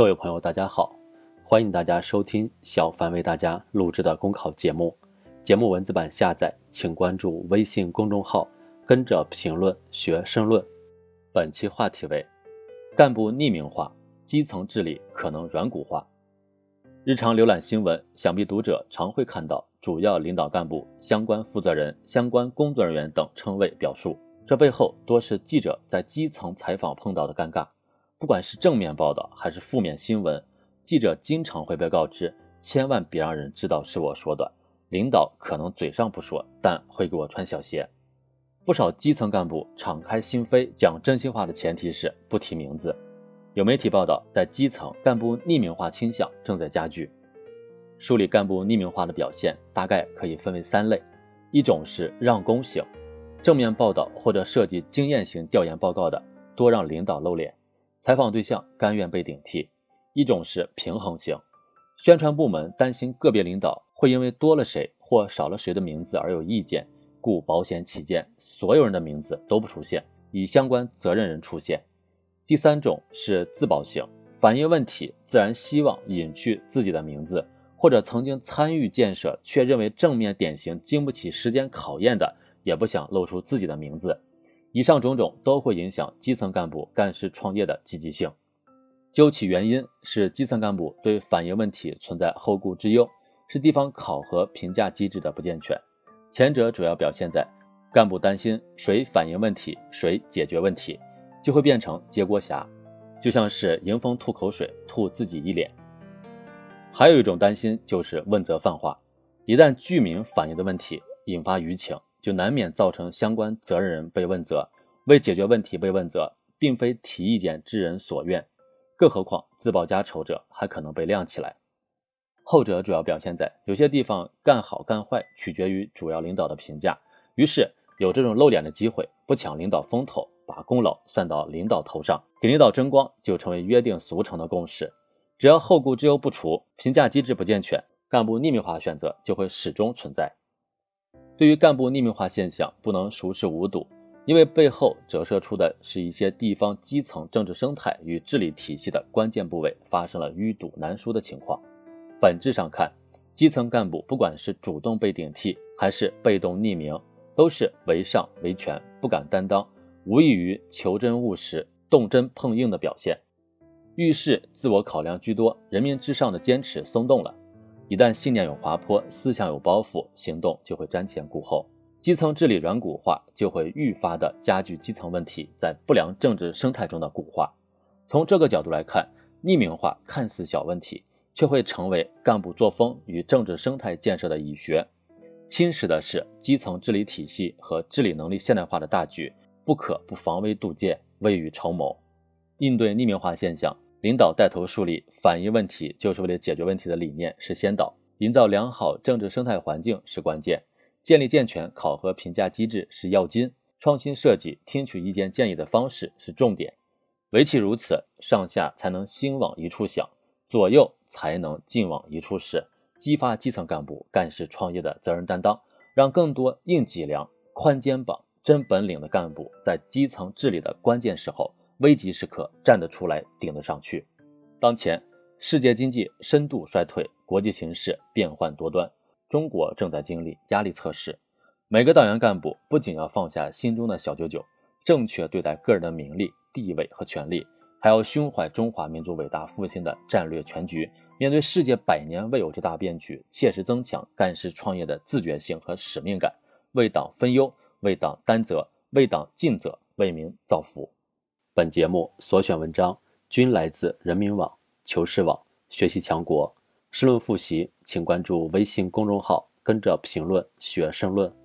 各位朋友，大家好，欢迎大家收听小凡为大家录制的公考节目。节目文字版下载，请关注微信公众号，跟着评论学申论。本期话题为：干部匿名化，基层治理可能软骨化。日常浏览新闻，想必读者常会看到主要领导干部、相关负责人、相关工作人员等称谓表述，这背后多是记者在基层采访碰到的尴尬。不管是正面报道还是负面新闻，记者经常会被告知，千万别让人知道是我说的。领导可能嘴上不说，但会给我穿小鞋。不少基层干部敞开心扉讲真心话的前提是不提名字。有媒体报道，在基层干部匿名化倾向正在加剧。梳理干部匿名化的表现，大概可以分为三类：一种是让功型，正面报道或者涉及经验型调研报告的，多让领导露脸，采访对象甘愿被顶替；一种是平衡型，宣传部门担心个别领导会因为多了谁或少了谁的名字而有意见，故保险起见，所有人的名字都不出现，以相关责任人出现。第三种是自保型，反映问题自然希望隐去自己的名字，或者曾经参与建设却认为正面典型经不起时间考验的，也不想露出自己的名字。以上种种都会影响基层干部干事创业的积极性。究其原因，是基层干部对反映问题存在后顾之忧，是地方考核评价机制的不健全。前者主要表现在干部担心谁反映问题，谁解决问题。就会变成接锅侠，就像是迎风吐口水，吐自己一脸。还有一种担心就是问责泛化，一旦居民反映的问题引发舆情，就难免造成相关责任人被问责，为解决问题被问责，并非提意见之人所愿。更何况自报家丑者还可能被亮起来。后者主要表现在有些地方干好干坏取决于主要领导的评价，于是有这种露脸的机会，不抢领导风头。把功劳算到领导头上，给领导争光，就成为约定俗成的共识。只要后顾之忧不除，评价机制不健全，干部匿名化选择就会始终存在。对于干部匿名化现象，不能熟视无睹，因为背后折射出的是一些地方基层政治生态与治理体系的关键部位发生了淤堵难疏的情况。本质上看，基层干部不管是主动被顶替，还是被动匿名，都是唯上唯权，不敢担当。无异于求真务实、动真碰硬的表现，遇事自我考量居多，人民至上的坚持松动了。一旦信念有滑坡、思想有包袱，行动就会瞻前顾后，基层治理软骨化，就会愈发的加剧基层问题在不良政治生态中的固化。从这个角度来看，匿名化看似小问题，却会成为干部作风与政治生态建设的蚁穴，侵蚀的是基层治理体系和治理能力现代化的大局。不可不防微杜渐，未雨绸缪。应对匿名化现象，领导带头树立反映问题就是为了解决问题的理念是先导，营造良好政治生态环境是关键，建立健全考核评价机制是要紧，创新设计听取意见建议的方式是重点。唯其如此，上下才能心往一处想，左右才能劲往一处使，激发基层干部干事创业的责任担当，让更多硬脊梁、宽肩膀。真本领的干部在基层治理的关键时候、危急时刻站得出来、顶得上去。当前世界经济深度衰退，国际形势变幻多端，中国正在经历压力测试。每个党员干部不仅要放下心中的小九九，正确对待个人的名利、地位和权利，还要胸怀中华民族伟大复兴的战略全局。面对世界百年未有之大变局，切实增强干事创业的自觉性和使命感，为党分忧。为党担责，为党尽责，为民造福。本节目所选文章均来自人民网、求是网、学习强国。申论复习，请关注微信公众号，跟着评论学申论。